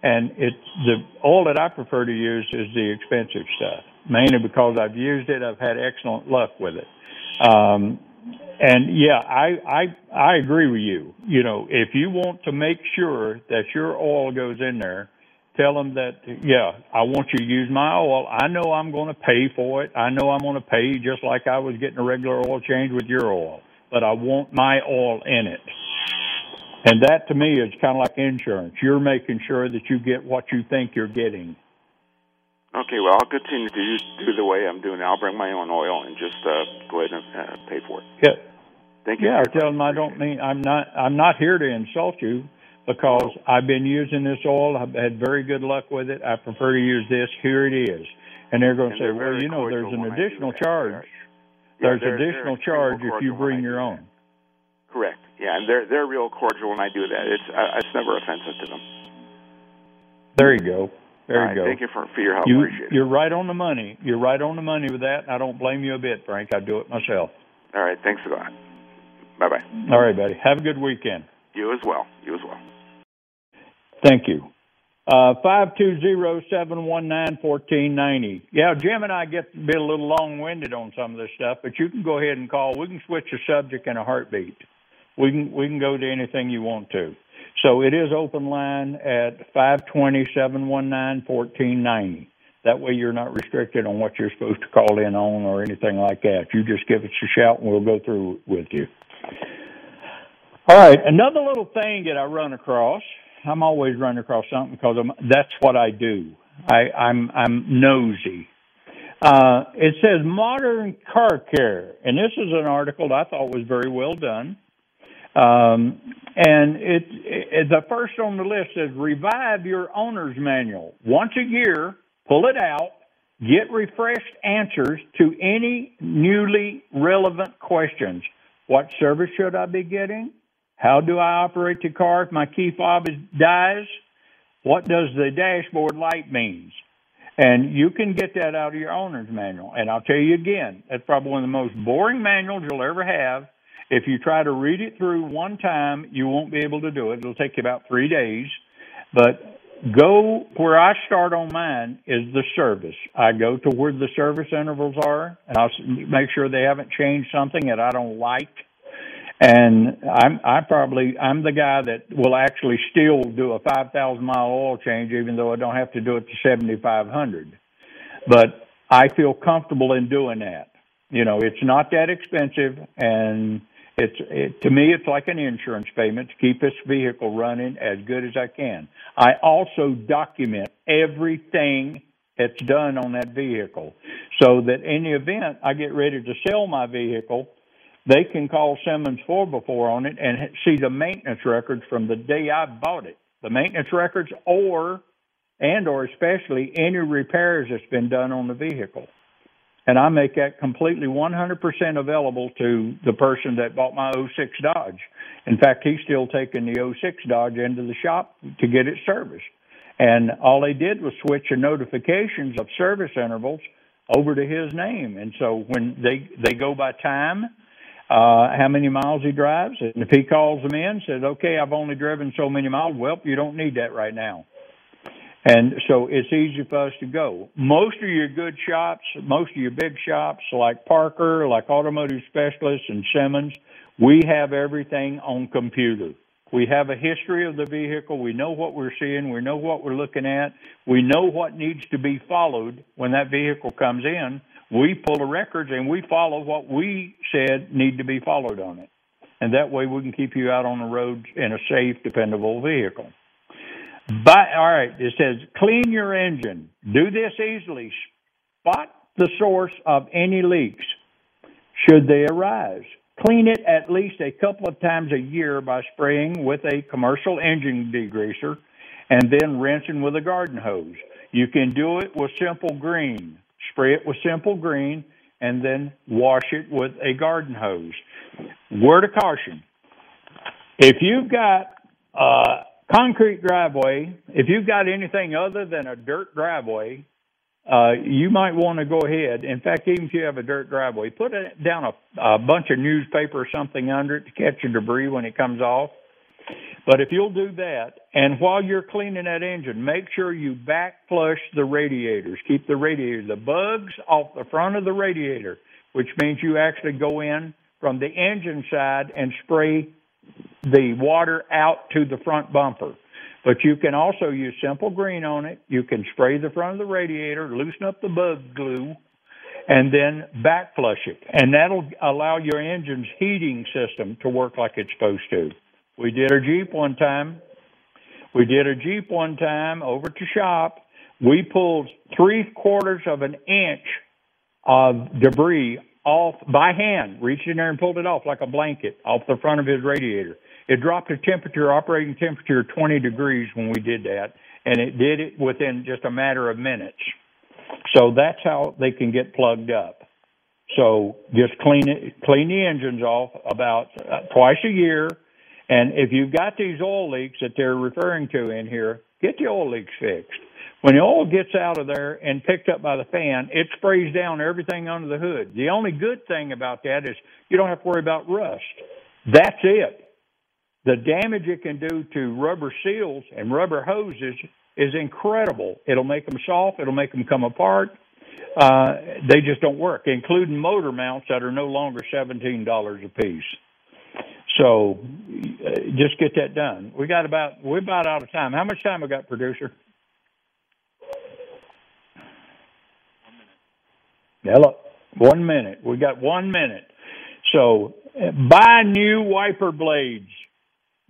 and it the oil that I prefer to use is the expensive stuff, mainly because I've used it. I've had excellent luck with it. Um, and yeah, I, I I agree with you. You know, if you want to make sure that your oil goes in there, tell them that yeah, I want you to use my oil. I know I'm going to pay for it. I know I'm going to pay just like I was getting a regular oil change with your oil, but I want my oil in it. And that to me is kind of like insurance. You're making sure that you get what you think you're getting. Okay, well, I'll continue to use, do the way I'm doing. it. I'll bring my own oil and just uh, go ahead and uh, pay for it. Yeah. Thank you. Yeah, tell them I don't mean I'm not I'm not here to insult you because I've been using this oil. I've had very good luck with it. I prefer to use this. Here it is. And they're going to say, well, you know, there's an when I do additional charge. Yeah, There's additional charge if you bring your own. that. Correct. Yeah, and they're they're real cordial when I do that. It's uh, it's never offensive to them. There you go. There you right, go. Thank you for for your help. You, Appreciate it. you're right on the money. You're right on the money with that. I don't blame you a bit, Frank. I do it myself. All right. Thanks a lot. Bye bye. All right, buddy. Have a good weekend. You as well. You as well. Thank you. Uh, five two zero seven one nine fourteen ninety. Yeah, Jim and I get to be a little long winded on some of this stuff, but you can go ahead and call. We can switch the subject in a heartbeat. We can we can go to anything you want to. So it is open line at five twenty seven one nine fourteen ninety. That way you're not restricted on what you're supposed to call in on or anything like that. You just give us a shout and we'll go through with you. All right, another little thing that I run across. I'm always running across something because I'm, that's what I do. I, I'm I'm nosy. Uh, it says modern car care, and this is an article I thought was very well done. Um, and it, it the first on the list says revive your owner's manual once a year. Pull it out. Get refreshed answers to any newly relevant questions. What service should I be getting? How do I operate the car if my key fob is, dies? What does the dashboard light means? And you can get that out of your owner's manual. And I'll tell you again, that's probably one of the most boring manuals you'll ever have. If you try to read it through one time, you won't be able to do it. It'll take you about three days. But go where I start on mine is the service. I go to where the service intervals are, and I'll make sure they haven't changed something that I don't like. And I'm I probably I'm the guy that will actually still do a five thousand mile oil change, even though I don't have to do it to seventy five hundred. But I feel comfortable in doing that. You know, it's not that expensive, and it's it, to me, it's like an insurance payment to keep this vehicle running as good as I can. I also document everything that's done on that vehicle, so that in the event I get ready to sell my vehicle, they can call Simmons for before on it and see the maintenance records from the day I bought it, the maintenance records, or and or especially any repairs that's been done on the vehicle and I make that completely 100% available to the person that bought my 06 Dodge. In fact, he's still taking the 06 Dodge into the shop to get it serviced. And all they did was switch the notifications of service intervals over to his name. And so when they they go by time, uh, how many miles he drives, and if he calls them in, says, "Okay, I've only driven so many miles," well, you don't need that right now. And so it's easy for us to go. Most of your good shops, most of your big shops like Parker, like Automotive Specialists and Simmons, we have everything on computer. We have a history of the vehicle. We know what we're seeing. We know what we're looking at. We know what needs to be followed when that vehicle comes in. We pull the records and we follow what we said need to be followed on it. And that way we can keep you out on the road in a safe, dependable vehicle. But all right, it says clean your engine. Do this easily. Spot the source of any leaks should they arise. Clean it at least a couple of times a year by spraying with a commercial engine degreaser and then rinsing with a garden hose. You can do it with simple green. Spray it with simple green and then wash it with a garden hose. Word of caution. If you've got uh, concrete driveway, if you've got anything other than a dirt driveway, uh, you might want to go ahead. In fact, even if you have a dirt driveway, put it down a, a bunch of newspaper or something under it to catch the debris when it comes off. But if you'll do that, and while you're cleaning that engine, make sure you back flush the radiators. Keep the radiator, the bugs off the front of the radiator, which means you actually go in from the engine side and spray the water out to the front bumper. But you can also use simple green on it. You can spray the front of the radiator, loosen up the bug glue, and then back flush it. And that'll allow your engine's heating system to work like it's supposed to. We did a Jeep one time. We did a Jeep one time over to shop. We pulled three quarters of an inch of debris off by hand, reached in there and pulled it off like a blanket off the front of his radiator. It dropped the temperature, operating temperature, 20 degrees when we did that, and it did it within just a matter of minutes. So that's how they can get plugged up. So just clean it, clean the engines off about uh, twice a year. And if you've got these oil leaks that they're referring to in here, get the oil leaks fixed. When the oil gets out of there and picked up by the fan, it sprays down everything under the hood. The only good thing about that is you don't have to worry about rust. That's it the damage it can do to rubber seals and rubber hoses is incredible. It'll make them soft. It'll make them come apart. Uh, they just don't work, including motor mounts that are no longer seventeen dollars a piece. So, uh, just get that done. We got about we're about out of time. How much time we got, producer? Hello, one minute. We got one minute. So, buy new wiper blades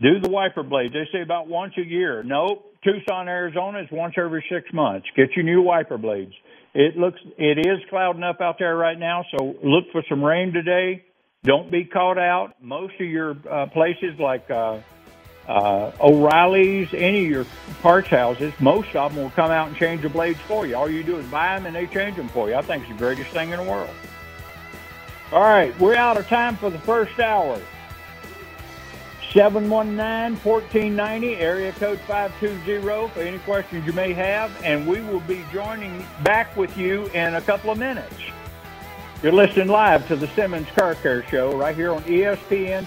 do the wiper blades. They say about once a year. Nope. Tucson, Arizona is once every six months. Get your new wiper blades. It looks it is clouding up out there right now, so look for some rain today. Don't be caught out. Most of your uh, places like uh, uh, O'Reilly's, any of your parts houses, most of them will come out and change the blades for you. All you do is buy them and they change them for you. I think it's the greatest thing in the world. All right, we're out of time for the first hour. 719-1490, area code 520 for any questions you may have, and we will be joining back with you in a couple of minutes. You're listening live to the Simmons Car Care Show right here on ESPN